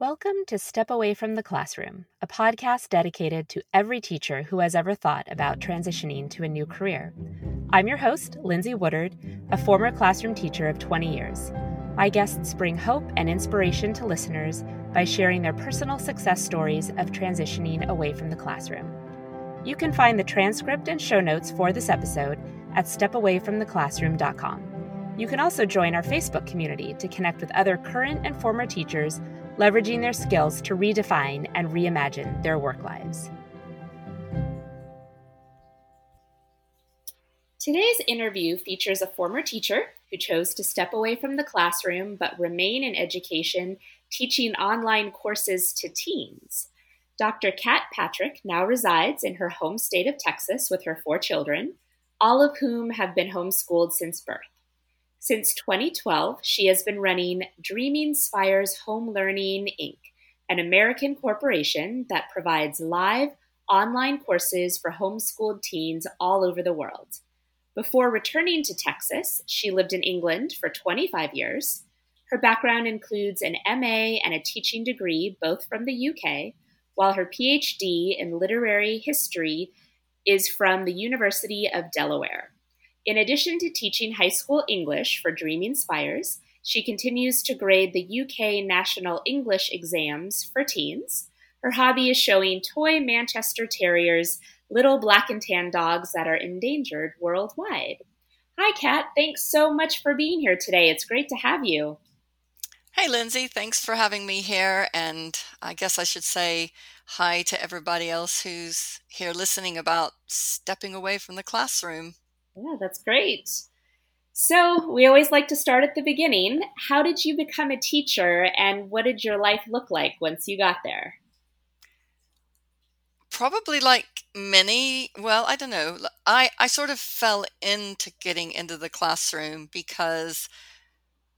Welcome to Step Away from the Classroom, a podcast dedicated to every teacher who has ever thought about transitioning to a new career. I'm your host, Lindsay Woodard, a former classroom teacher of 20 years. My guests bring hope and inspiration to listeners by sharing their personal success stories of transitioning away from the classroom. You can find the transcript and show notes for this episode at stepawayfromtheclassroom.com. You can also join our Facebook community to connect with other current and former teachers leveraging their skills to redefine and reimagine their work lives. Today's interview features a former teacher who chose to step away from the classroom but remain in education, teaching online courses to teens. Dr. Kat Patrick now resides in her home state of Texas with her four children, all of whom have been homeschooled since birth. Since 2012, she has been running Dreaming Spires Home Learning Inc., an American corporation that provides live online courses for homeschooled teens all over the world. Before returning to Texas, she lived in England for 25 years. Her background includes an MA and a teaching degree, both from the UK, while her PhD in literary history is from the University of Delaware. In addition to teaching high school English for Dreaming Spires, she continues to grade the UK National English exams for teens. Her hobby is showing toy Manchester Terriers, little black and tan dogs that are endangered worldwide. Hi, Kat. Thanks so much for being here today. It's great to have you. Hey, Lindsay. Thanks for having me here. And I guess I should say hi to everybody else who's here listening about stepping away from the classroom. Yeah, that's great. So, we always like to start at the beginning. How did you become a teacher and what did your life look like once you got there? Probably like many, well, I don't know. I, I sort of fell into getting into the classroom because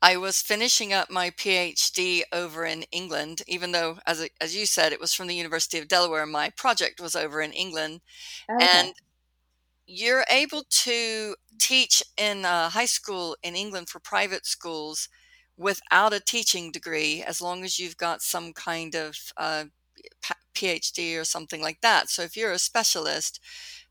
I was finishing up my PhD over in England, even though, as, as you said, it was from the University of Delaware. My project was over in England. Okay. And you're able to teach in high school in England for private schools without a teaching degree as long as you've got some kind of uh, PhD or something like that. So if you're a specialist,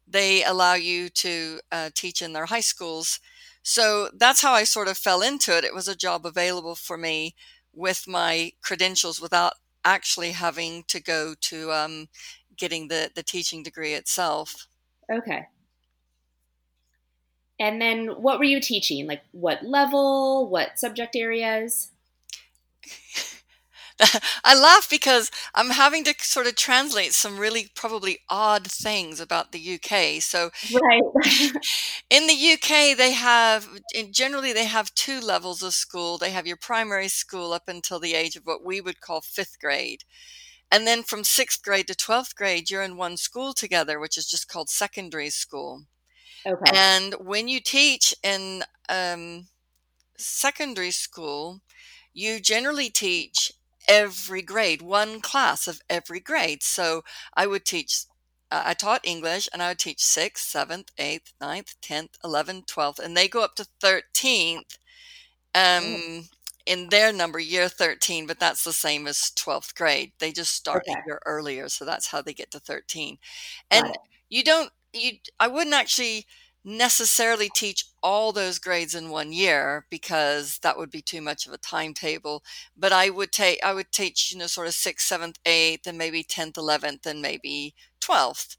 they allow you to uh, teach in their high schools. So that's how I sort of fell into it. It was a job available for me with my credentials without actually having to go to um, getting the, the teaching degree itself. Okay. And then what were you teaching? Like what level, what subject areas? I laugh because I'm having to sort of translate some really probably odd things about the UK. So, right. in the UK, they have generally they have two levels of school. They have your primary school up until the age of what we would call fifth grade. And then from sixth grade to 12th grade, you're in one school together, which is just called secondary school. Okay. And when you teach in um, secondary school, you generally teach every grade, one class of every grade. So I would teach, uh, I taught English and I would teach sixth, seventh, eighth, ninth, 10th, 11th, 12th, and they go up to 13th um, in their number, year 13, but that's the same as 12th grade. They just start okay. a year earlier. So that's how they get to 13. And you don't you I wouldn't actually necessarily teach all those grades in one year because that would be too much of a timetable but i would take i would teach you know sort of sixth seventh eighth and maybe 10th 11th and maybe 12th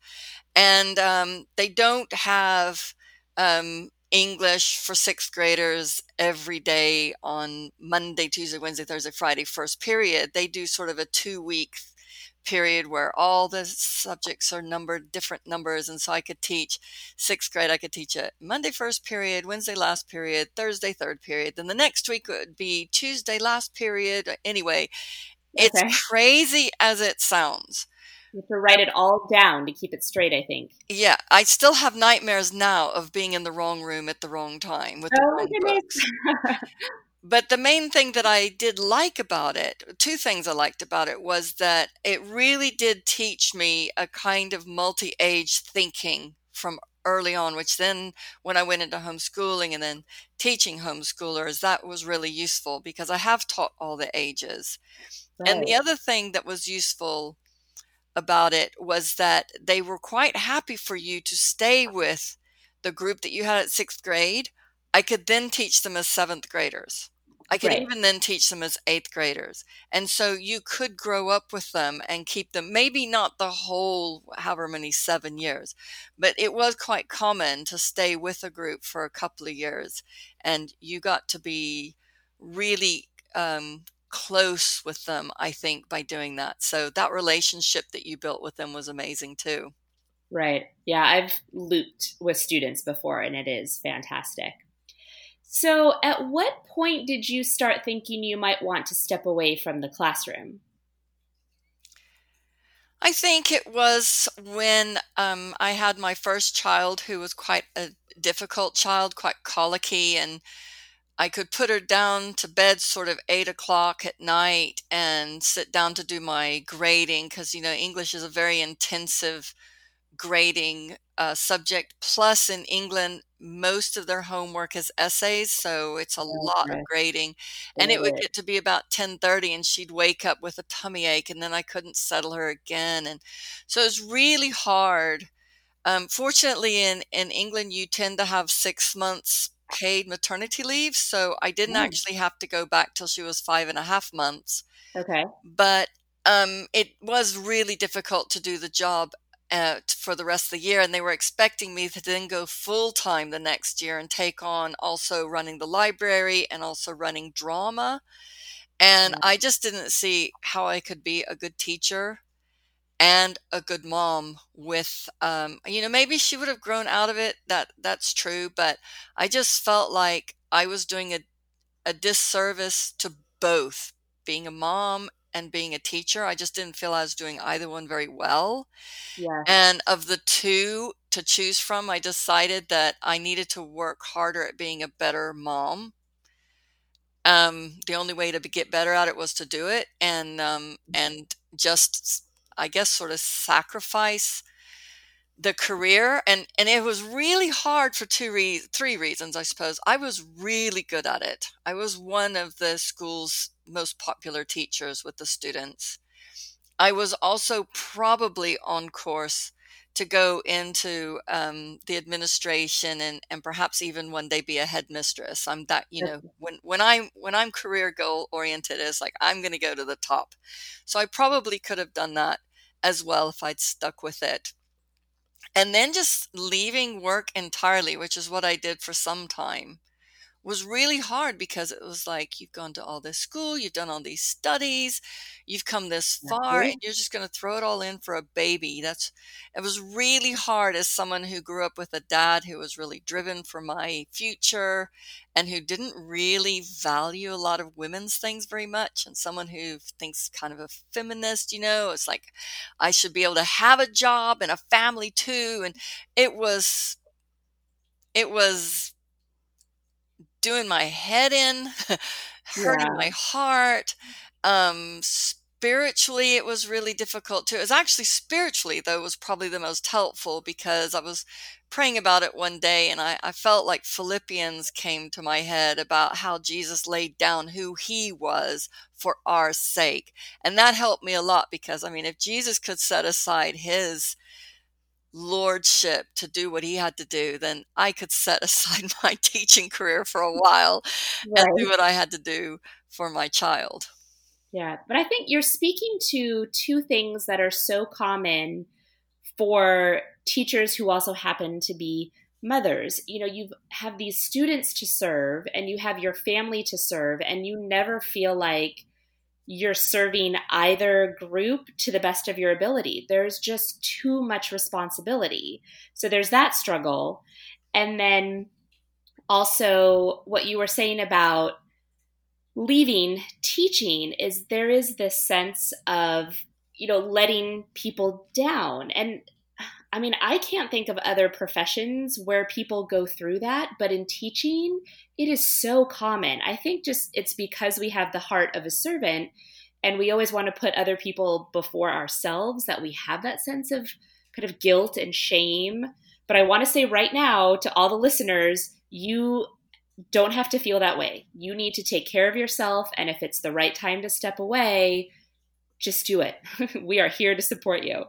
and um, they don't have um, english for sixth graders every day on monday tuesday wednesday thursday friday first period. They do sort of a two week period where all the subjects are numbered different numbers and so i could teach sixth grade i could teach a monday first period wednesday last period thursday third period then the next week would be tuesday last period uh, anyway okay. it's crazy as it sounds you have to write it all down to keep it straight, I think. Yeah, I still have nightmares now of being in the wrong room at the wrong time with the oh, wrong books. But the main thing that I did like about it, two things I liked about it, was that it really did teach me a kind of multi age thinking from early on, which then when I went into homeschooling and then teaching homeschoolers, that was really useful because I have taught all the ages. Right. And the other thing that was useful about it was that they were quite happy for you to stay with the group that you had at sixth grade. I could then teach them as seventh graders. I could right. even then teach them as eighth graders. And so you could grow up with them and keep them, maybe not the whole, however many, seven years, but it was quite common to stay with a group for a couple of years. And you got to be really um, close with them, I think, by doing that. So that relationship that you built with them was amazing too. Right. Yeah, I've looped with students before and it is fantastic. So, at what point did you start thinking you might want to step away from the classroom? I think it was when um, I had my first child, who was quite a difficult child, quite colicky, and I could put her down to bed sort of eight o'clock at night and sit down to do my grading because, you know, English is a very intensive grading uh, subject. Plus, in England, most of their homework is essays, so it's a lot of grading. And it would get to be about ten thirty, and she'd wake up with a tummy ache, and then I couldn't settle her again. And so it was really hard. Um, fortunately, in in England, you tend to have six months paid maternity leave, so I didn't mm. actually have to go back till she was five and a half months. Okay, but um, it was really difficult to do the job uh, for the rest of the year. And they were expecting me to then go full time the next year and take on also running the library and also running drama. And I just didn't see how I could be a good teacher and a good mom with um, you know maybe she would have grown out of it that that's true but i just felt like i was doing a, a disservice to both being a mom and being a teacher. I just didn't feel I was doing either one very well. Yeah. And of the two to choose from, I decided that I needed to work harder at being a better mom. Um, the only way to get better at it was to do it, and um, and just I guess sort of sacrifice the career and and it was really hard for two re- three reasons i suppose i was really good at it i was one of the school's most popular teachers with the students. I was also probably on course to go into um, the administration and, and perhaps even one day be a headmistress. I'm that you know when when i'm when i'm career goal oriented is like i'm going to go to the top. So i probably could have done that as well if i'd stuck with it. And then just leaving work entirely, which is what I did for some time, was really hard because it was like you've gone to all this school, you've done all these studies, you've come this far, and you're just going to throw it all in for a baby. That's it was really hard as someone who grew up with a dad who was really driven for my future and who didn't really value a lot of women's things very much, and someone who thinks kind of a feminist. You know, it's like I should be able to have a job and a family too, and it was it was doing my head in, hurting yeah. my heart. Um, spiritually, it was really difficult too. It was actually spiritually, though, was probably the most helpful because I was praying about it one day and I, I felt like Philippians came to my head about how Jesus laid down who he was for our sake. And that helped me a lot because, I mean, if Jesus could set aside his lordship to do what he had to do, then I could set aside my teaching career for a while right. and do what I had to do for my child. Yeah, but I think you're speaking to two things that are so common for teachers who also happen to be mothers. You know, you have these students to serve and you have your family to serve, and you never feel like you're serving either group to the best of your ability. There's just too much responsibility. So there's that struggle. And then also, what you were saying about leaving teaching is there is this sense of, you know, letting people down. And I mean, I can't think of other professions where people go through that, but in teaching, it is so common. I think just it's because we have the heart of a servant and we always want to put other people before ourselves that we have that sense of kind of guilt and shame. But I want to say right now to all the listeners, you don't have to feel that way. You need to take care of yourself. And if it's the right time to step away, just do it. we are here to support you.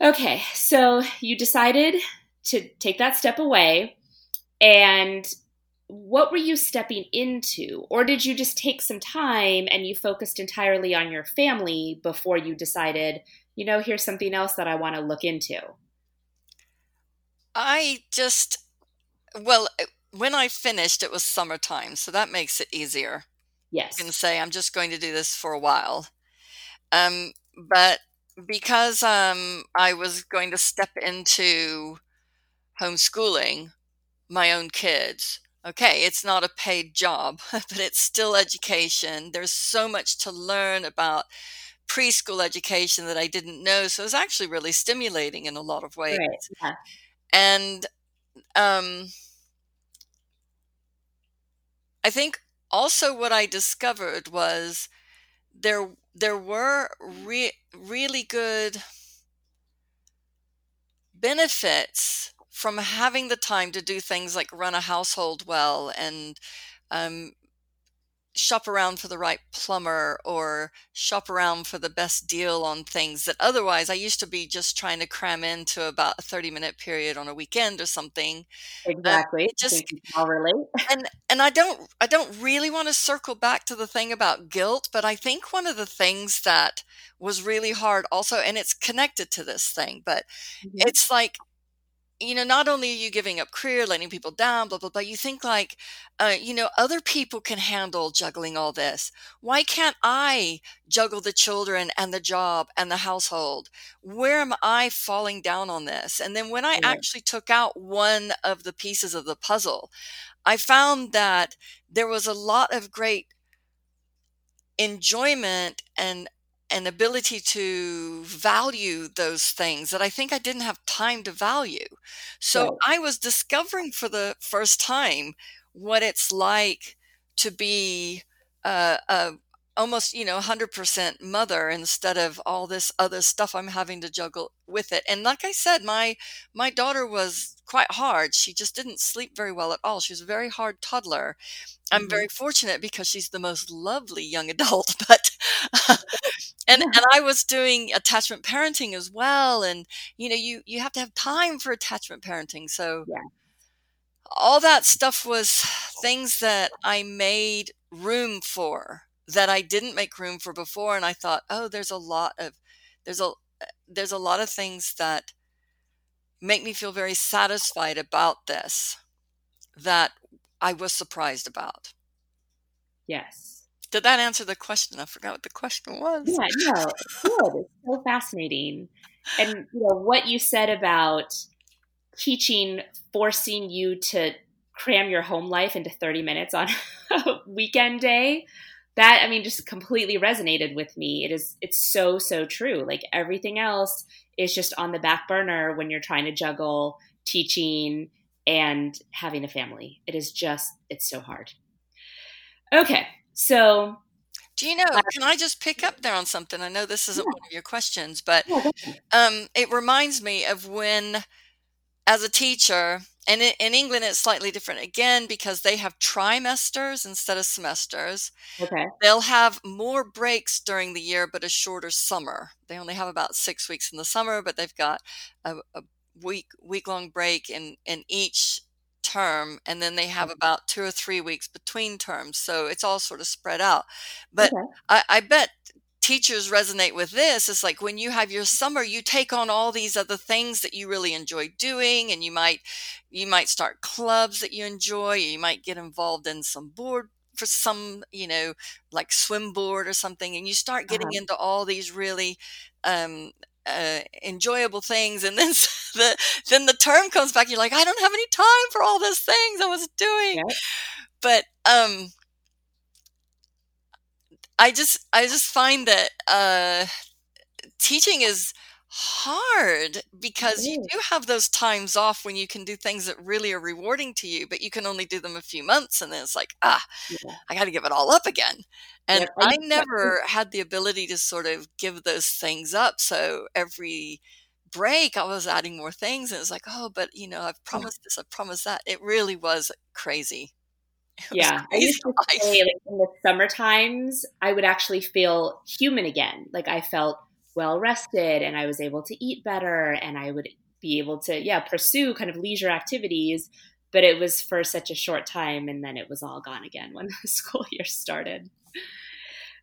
Okay, so you decided to take that step away. And what were you stepping into? Or did you just take some time and you focused entirely on your family before you decided, you know, here's something else that I want to look into? I just, well, when I finished, it was summertime, so that makes it easier. Yes. You can say, I'm just going to do this for a while. Um, but because um, I was going to step into homeschooling my own kids, okay, it's not a paid job, but it's still education. There's so much to learn about preschool education that I didn't know. So it was actually really stimulating in a lot of ways. Right. Yeah. And um, I think also what I discovered was there there were re- really good benefits from having the time to do things like run a household well and um, shop around for the right plumber or shop around for the best deal on things that otherwise I used to be just trying to cram into about a 30 minute period on a weekend or something. Exactly. Uh, just all relate. and and I don't I don't really want to circle back to the thing about guilt, but I think one of the things that was really hard also and it's connected to this thing, but mm-hmm. it's like you know, not only are you giving up career, letting people down, blah, blah, blah, you think like, uh, you know, other people can handle juggling all this. Why can't I juggle the children and the job and the household? Where am I falling down on this? And then when I yeah. actually took out one of the pieces of the puzzle, I found that there was a lot of great enjoyment and an ability to value those things that I think I didn't have time to value. So I was discovering for the first time what it's like to be uh, a almost you know 100% mother instead of all this other stuff i'm having to juggle with it. And like i said my my daughter was quite hard. She just didn't sleep very well at all. She was a very hard toddler. I'm mm-hmm. very fortunate because she's the most lovely young adult but and and i was doing attachment parenting as well and you know you you have to have time for attachment parenting so yeah all that stuff was things that i made room for that I didn't make room for before. And I thought, oh, there's a lot of, there's a, there's a lot of things that make me feel very satisfied about this that I was surprised about. Yes. Did that answer the question? I forgot what the question was. Yeah, no, good. It's so fascinating. And you know what you said about teaching forcing you to cram your home life into 30 minutes on a weekend day that i mean just completely resonated with me it is it's so so true like everything else is just on the back burner when you're trying to juggle teaching and having a family it is just it's so hard okay so do you know uh, can i just pick up there on something i know this isn't yeah. one of your questions but um, it reminds me of when as a teacher and in England, it's slightly different again because they have trimesters instead of semesters. Okay. They'll have more breaks during the year, but a shorter summer. They only have about six weeks in the summer, but they've got a, a week week long break in in each term, and then they have about two or three weeks between terms. So it's all sort of spread out. But okay. I, I bet teachers resonate with this it's like when you have your summer you take on all these other things that you really enjoy doing and you might you might start clubs that you enjoy you might get involved in some board for some you know like swim board or something and you start getting uh-huh. into all these really um, uh, enjoyable things and then the then the term comes back you're like i don't have any time for all those things i was doing yeah. but um I just I just find that uh, teaching is hard because you do have those times off when you can do things that really are rewarding to you, but you can only do them a few months, and then it's like ah, yeah. I got to give it all up again. And yeah, I never had the ability to sort of give those things up. So every break, I was adding more things, and it's like, oh, but you know, I've promised this, I've promised that. It really was crazy. Yeah, I used to say like in the summer times, I would actually feel human again. Like I felt well rested, and I was able to eat better, and I would be able to yeah pursue kind of leisure activities. But it was for such a short time, and then it was all gone again when the school year started.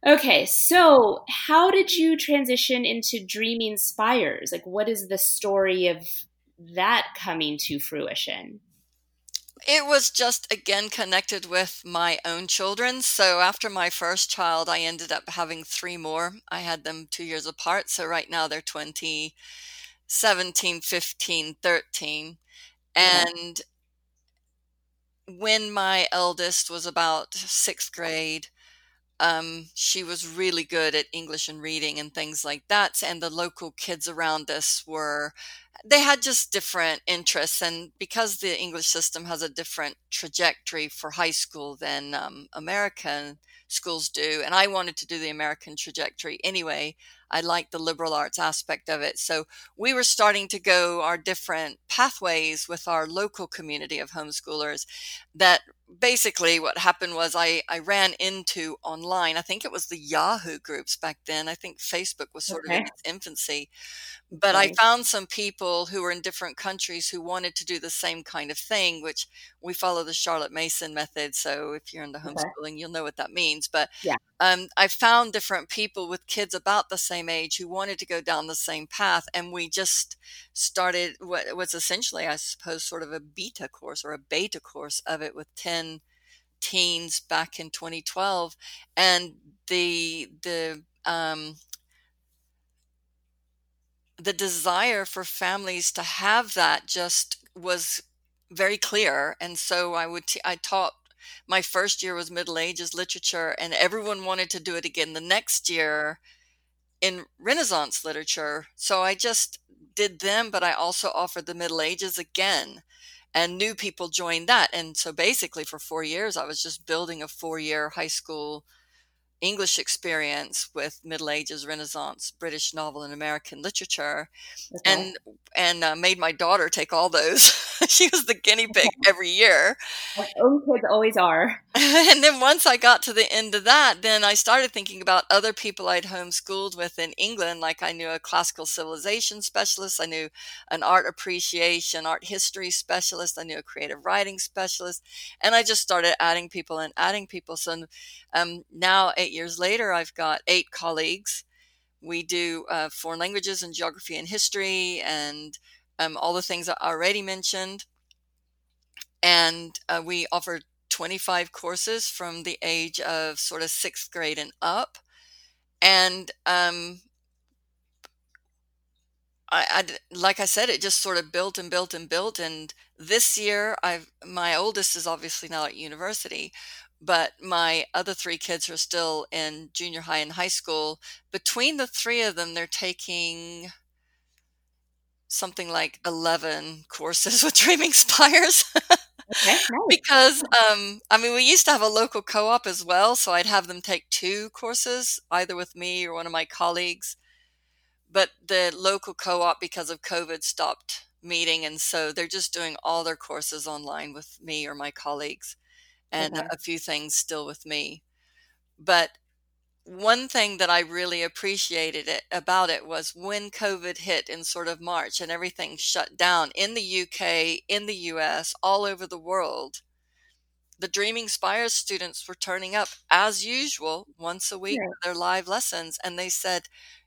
Okay, so how did you transition into Dreaming Spires? Like, what is the story of that coming to fruition? It was just again connected with my own children. So after my first child, I ended up having three more. I had them two years apart. So right now they're 20, 17, 15, 13. Mm-hmm. And when my eldest was about sixth grade, um, she was really good at English and reading and things like that. And the local kids around us were, they had just different interests. And because the English system has a different trajectory for high school than um, American schools do, and I wanted to do the American trajectory anyway, I liked the liberal arts aspect of it. So we were starting to go our different pathways with our local community of homeschoolers that basically what happened was I, I ran into online, I think it was the Yahoo groups back then. I think Facebook was sort okay. of in its infancy. But. I found some people who were in different countries who wanted to do the same kind of thing, which we follow the Charlotte Mason method. So if you're into homeschooling, okay. you'll know what that means. But yeah. um, I found different people with kids about the same age who wanted to go down the same path. And we just started what was essentially, I suppose, sort of a beta course or a beta course of it with 10 teens back in 2012. And the, the, um, the desire for families to have that just was very clear. And so I would, t- I taught my first year was Middle Ages literature, and everyone wanted to do it again the next year in Renaissance literature. So I just did them, but I also offered the Middle Ages again. And new people joined that. And so basically, for four years, I was just building a four year high school English experience with Middle Ages, Renaissance, British novel, and American literature, okay. and and uh, made my daughter take all those. she was the guinea pig every year. Our own kids always are. and then once I got to the end of that, then I started thinking about other people I'd homeschooled with in England. Like I knew a classical civilization specialist, I knew an art appreciation, art history specialist, I knew a creative writing specialist, and I just started adding people and adding people. So um, now eight years later, I've got eight colleagues. We do uh, foreign languages and geography and history and um, all the things I already mentioned. And uh, we offer 25 courses from the age of sort of sixth grade and up. And um, I, I, like I said, it just sort of built and built and built. And this year, I've my oldest is obviously now at university, but my other three kids are still in junior high and high school. Between the three of them, they're taking something like 11 courses with Dreaming Spires. okay, nice. because um, I mean, we used to have a local co op as well. So I'd have them take two courses, either with me or one of my colleagues. But the local co op, because of COVID, stopped meeting. And so they're just doing all their courses online with me or my colleagues and okay. a few things still with me. But one thing that I really appreciated it, about it was when COVID hit in sort of March and everything shut down in the UK, in the US, all over the world. The Dreaming Spires students were turning up as usual once a week yeah. for their live lessons. And they said,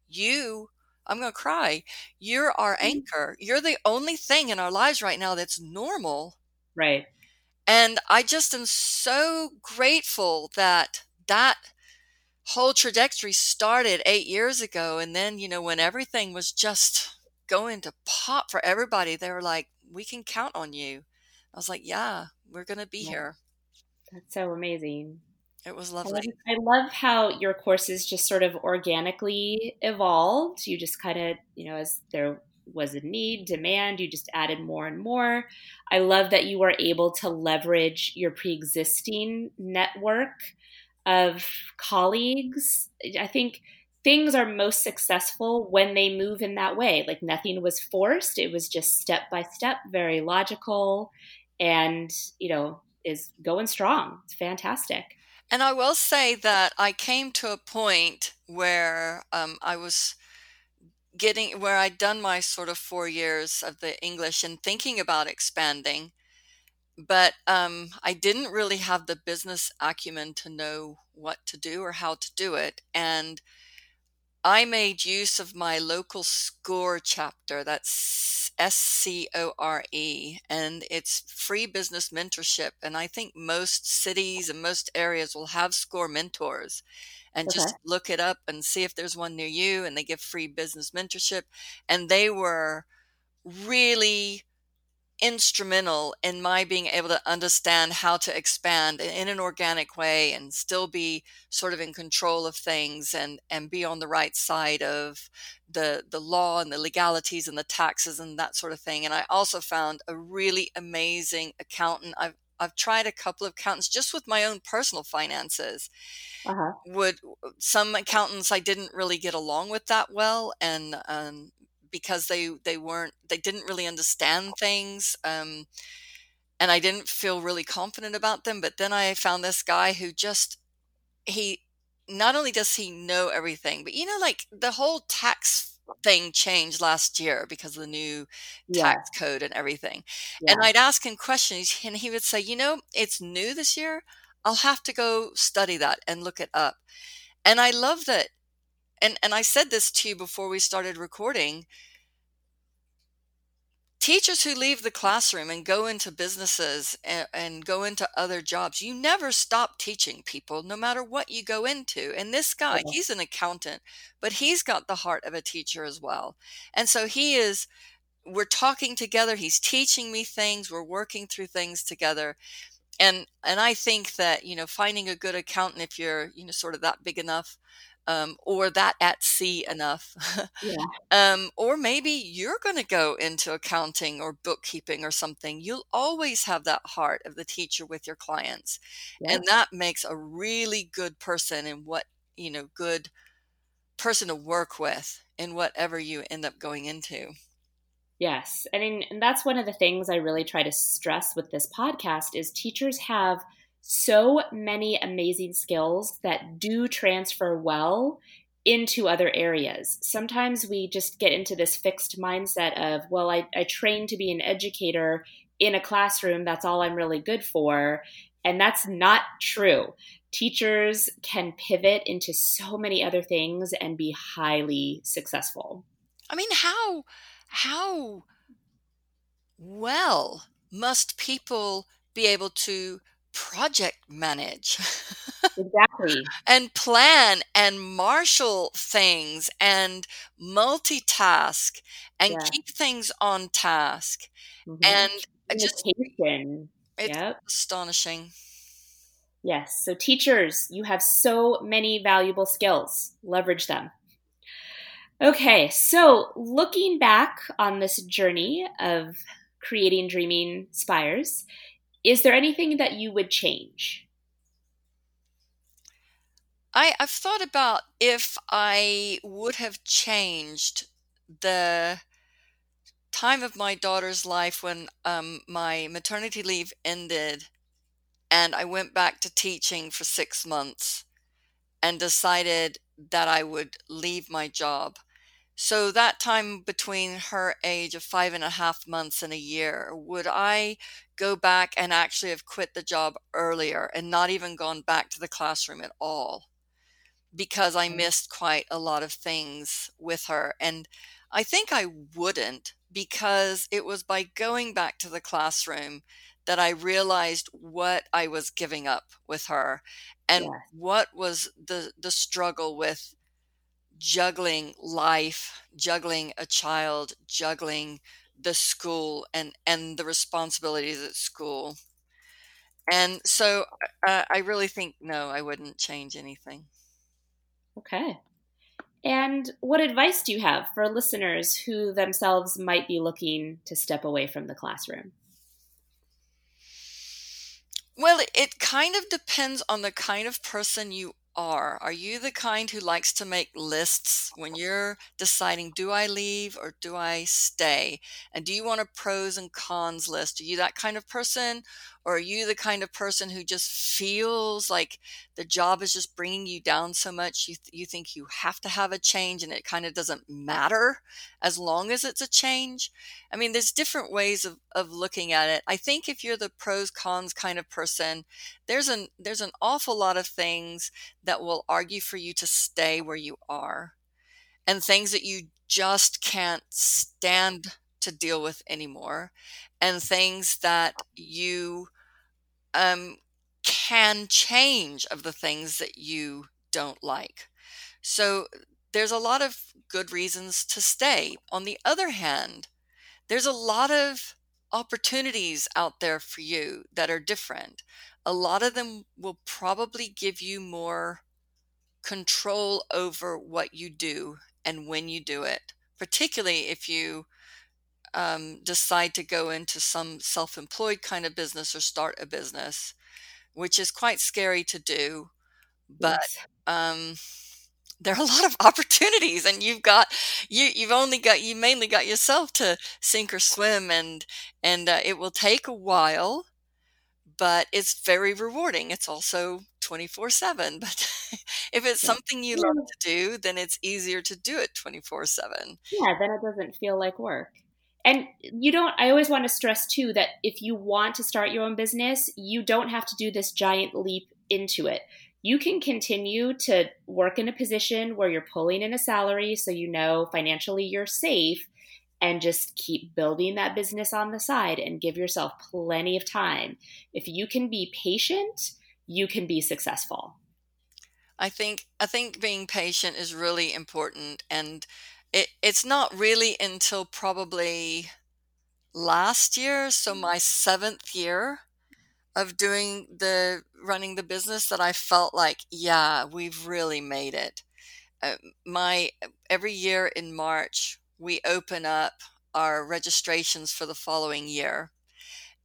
You, I'm going to cry. You're our mm-hmm. anchor. You're the only thing in our lives right now that's normal. Right. And I just am so grateful that that whole trajectory started eight years ago. And then, you know, when everything was just going to pop for everybody, they were like, we can count on you. I was like, yeah, we're going to be yeah. here. That's so amazing. It was lovely. I love how your courses just sort of organically evolved. You just kind of, you know, as there was a need, demand, you just added more and more. I love that you were able to leverage your pre existing network of colleagues. I think things are most successful when they move in that way. Like nothing was forced, it was just step by step, very logical. And, you know, is going strong. It's fantastic. And I will say that I came to a point where um, I was getting where I'd done my sort of four years of the English and thinking about expanding, but um, I didn't really have the business acumen to know what to do or how to do it. And I made use of my local SCORE chapter. That's S C O R E, and it's free business mentorship. And I think most cities and most areas will have SCORE mentors. And okay. just look it up and see if there's one near you. And they give free business mentorship. And they were really instrumental in my being able to understand how to expand in an organic way and still be sort of in control of things and and be on the right side of the the law and the legalities and the taxes and that sort of thing and i also found a really amazing accountant i've I've tried a couple of accountants just with my own personal finances. Uh-huh. Would some accountants I didn't really get along with that well, and um, because they they weren't they didn't really understand things um, and i didn't feel really confident about them but then i found this guy who just he not only does he know everything but you know like the whole tax thing changed last year because of the new tax yeah. code and everything yeah. and i'd ask him questions and he would say you know it's new this year i'll have to go study that and look it up and i love that and and I said this to you before we started recording. Teachers who leave the classroom and go into businesses and, and, go into other jobs, you never stop teaching people, no matter what you go into. And this guy, uh-huh. he's an accountant, but he's got the heart of a teacher as well. And so he is, we're talking together, he's teaching me things, we're working through things together and and i think that you know finding a good accountant if you're you know sort of that big enough um, or that at sea enough. Yeah. um, or maybe you're going to go into accounting or bookkeeping or something. You'll always have that heart of the teacher with your clients. Yeah. And that makes a really good person and what, you know, good person to work with in whatever you end up going into. Yes. I mean, and that's one of the things I really try to stress with this podcast is teachers have – so many amazing skills that do transfer well into other areas. Sometimes we just get into this fixed mindset of, well, I, I trained to be an educator in a classroom. That's all I'm really good for. And that's not true. Teachers can pivot into so many other things and be highly successful. I mean, how, how well must people be able to project manage. Exactly. and plan and marshal things and multitask and yeah. keep things on task. Mm-hmm. And just it's yep. astonishing. Yes. So teachers, you have so many valuable skills. Leverage them. Okay, so looking back on this journey of creating dreaming spires, is there anything that you would change? I, I've thought about if I would have changed the time of my daughter's life when um, my maternity leave ended and I went back to teaching for six months and decided that I would leave my job. So that time between her age of five and a half months and a year, would I go back and actually have quit the job earlier and not even gone back to the classroom at all? Because I mm. missed quite a lot of things with her. And I think I wouldn't because it was by going back to the classroom that I realized what I was giving up with her and yeah. what was the the struggle with juggling life, juggling a child, juggling the school and and the responsibilities at school. And so uh, I really think no, I wouldn't change anything. Okay. And what advice do you have for listeners who themselves might be looking to step away from the classroom? Well, it kind of depends on the kind of person you are. Are you the kind who likes to make lists when you're deciding, do I leave or do I stay? And do you want a pros and cons list? Are you that kind of person? Or are you the kind of person who just feels like the job is just bringing you down so much you, th- you think you have to have a change and it kind of doesn't matter as long as it's a change? I mean there's different ways of, of looking at it. I think if you're the pros cons kind of person there's an there's an awful lot of things that will argue for you to stay where you are and things that you just can't stand to deal with anymore and things that you um, can change of the things that you don't like. So there's a lot of good reasons to stay. On the other hand, there's a lot of opportunities out there for you that are different. A lot of them will probably give you more control over what you do and when you do it, particularly if you um, decide to go into some self employed kind of business or start a business, which is quite scary to do. But yes. um, there are a lot of opportunities and you've got you you've only got you mainly got yourself to sink or swim and and uh, it will take a while but it's very rewarding it's also 24 7 but if it's something you love to do then it's easier to do it 24 7 yeah then it doesn't feel like work and you don't i always want to stress too that if you want to start your own business you don't have to do this giant leap into it. You can continue to work in a position where you're pulling in a salary so you know financially you're safe and just keep building that business on the side and give yourself plenty of time. If you can be patient you can be successful. I think i think being patient is really important and it, it's not really until probably last year, so mm-hmm. my seventh year of doing the running the business, that I felt like, yeah, we've really made it. Uh, my every year in March, we open up our registrations for the following year.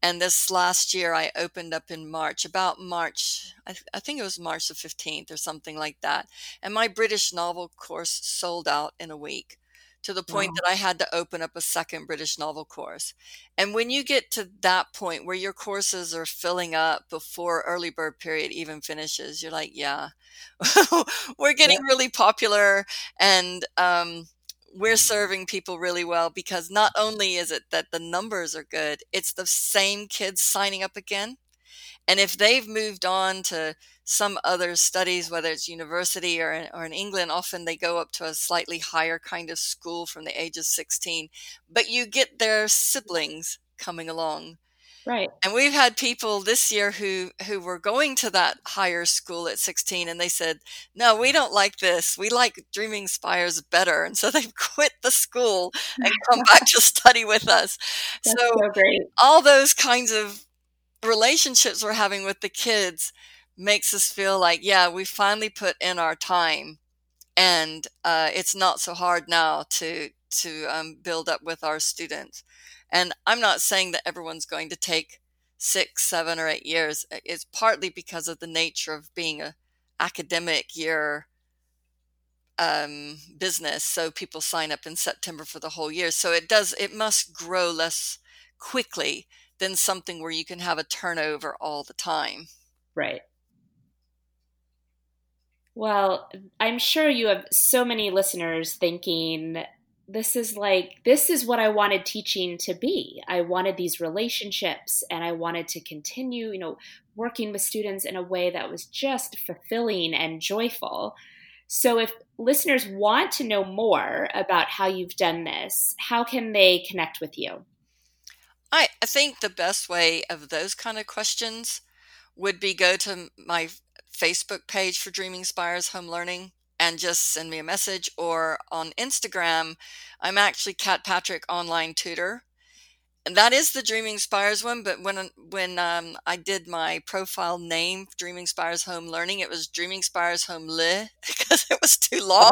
And this last year, I opened up in March, about March, I, th- I, think it was March the 15th or something like that. And my British novel course sold out in a week to the point wow. that I had to open up a second British novel course. And when you get to that point where your courses are filling up before early bird period even finishes, you're like, yeah, we're getting yeah. really popular and, um, we're serving people really well because not only is it that the numbers are good, it's the same kids signing up again. And if they've moved on to some other studies, whether it's university or in, or in England, often they go up to a slightly higher kind of school from the age of 16, but you get their siblings coming along. Right. And we've had people this year who who were going to that higher school at 16 and they said, "No, we don't like this. We like Dreaming Spires better." And so they've quit the school and come back to study with us. That's so, so great. all those kinds of relationships we're having with the kids makes us feel like, yeah, we finally put in our time, and uh, it's not so hard now to to um, build up with our students. And I'm not saying that everyone's going to take six, seven, or eight years. It's partly because of the nature of being a academic year um, business. So people sign up in September for the whole year. So it does. It must grow less quickly than something where you can have a turnover all the time. Right. Well, I'm sure you have so many listeners thinking, this is like, this is what I wanted teaching to be. I wanted these relationships and I wanted to continue, you know, working with students in a way that was just fulfilling and joyful. So, if listeners want to know more about how you've done this, how can they connect with you? I, I think the best way of those kind of questions would be go to my Facebook page for Dreaming Spires Home Learning and just send me a message or on Instagram, I'm actually Kat Patrick Online Tutor. And that is the Dreaming Spires one, but when when um, I did my profile name, Dreaming Spires Home Learning, it was Dreaming Spires Home Le because it was too long.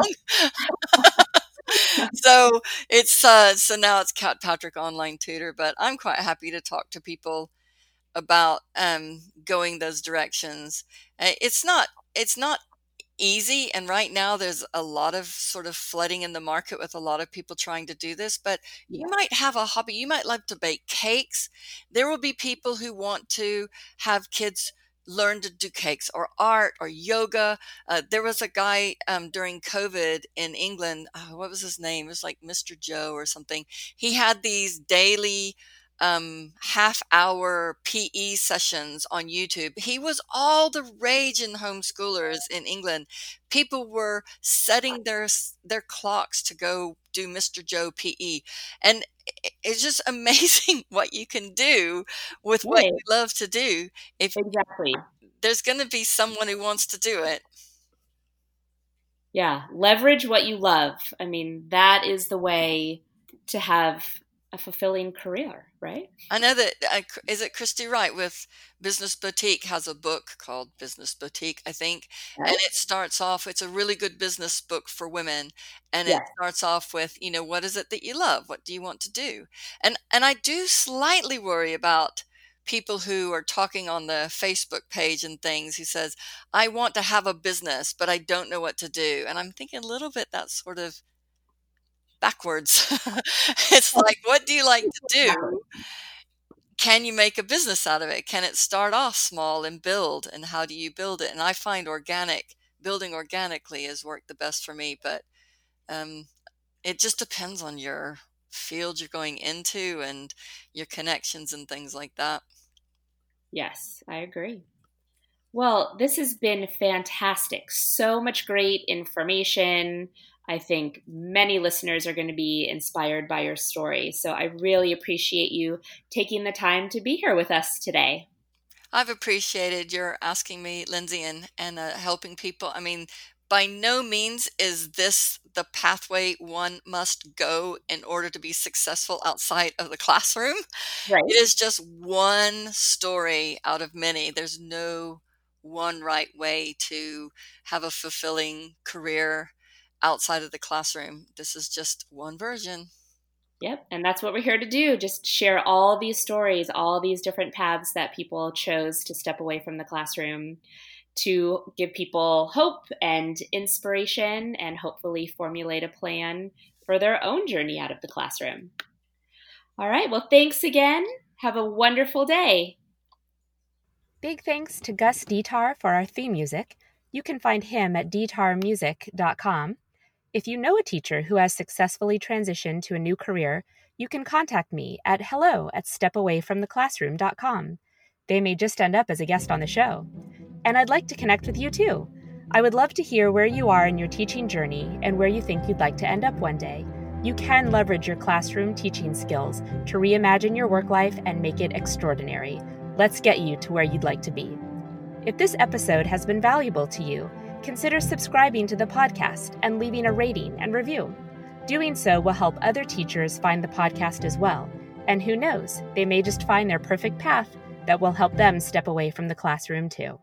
so it's uh, so now it's Kat Patrick Online Tutor, but I'm quite happy to talk to people about um, going those directions. Uh, it's not it's not easy. And right now, there's a lot of sort of flooding in the market with a lot of people trying to do this. But you might have a hobby. You might love to bake cakes. There will be people who want to have kids learn to do cakes or art or yoga. Uh, there was a guy um, during COVID in England. Oh, what was his name? It was like Mr. Joe or something. He had these daily um, half hour PE sessions on YouTube. He was all the rage in homeschoolers in England. People were setting their their clocks to go do Mr. Joe PE, and it's just amazing what you can do with what you love to do. If exactly there's going to be someone who wants to do it. Yeah, leverage what you love. I mean, that is the way to have a fulfilling career, right? I know that uh, is it Christy Wright with Business Boutique has a book called Business Boutique, I think, and it starts off. It's a really good business book for women, and it starts off with, you know, what is it that you love? What do you want to do? And and I do slightly worry about people who are talking on the Facebook page and things who says, I want to have a business, but I don't know what to do. And I'm thinking a little bit that sort of backwards. it's like, what do you like to do? Can you make a business out of it? Can it start off small and build? And how do you build it? And I find organic, building organically has worked the best for me, but um, it just depends on your field you're going into and your connections and things like that. Yes, I agree. Well, this has been fantastic. So much great information. I think many listeners are going to be inspired by your story. So I really appreciate you taking the time to be here with us today. I've appreciated your asking me, Lindsay, and, and uh, helping people. I mean, by no means is this the pathway one must go in order to be successful outside of the classroom. Right. It is just one story out of many. There's no one right way to have a fulfilling career outside of the classroom. This is just one version. Yep. And that's what we're here to do just share all these stories, all these different paths that people chose to step away from the classroom to give people hope and inspiration and hopefully formulate a plan for their own journey out of the classroom. All right. Well, thanks again. Have a wonderful day. Big thanks to Gus Detar for our theme music. You can find him at detarmusic.com. If you know a teacher who has successfully transitioned to a new career, you can contact me at hello at stepawayfromtheclassroom.com. They may just end up as a guest on the show. And I'd like to connect with you too. I would love to hear where you are in your teaching journey and where you think you'd like to end up one day. You can leverage your classroom teaching skills to reimagine your work life and make it extraordinary. Let's get you to where you'd like to be. If this episode has been valuable to you, consider subscribing to the podcast and leaving a rating and review. Doing so will help other teachers find the podcast as well. And who knows, they may just find their perfect path that will help them step away from the classroom too.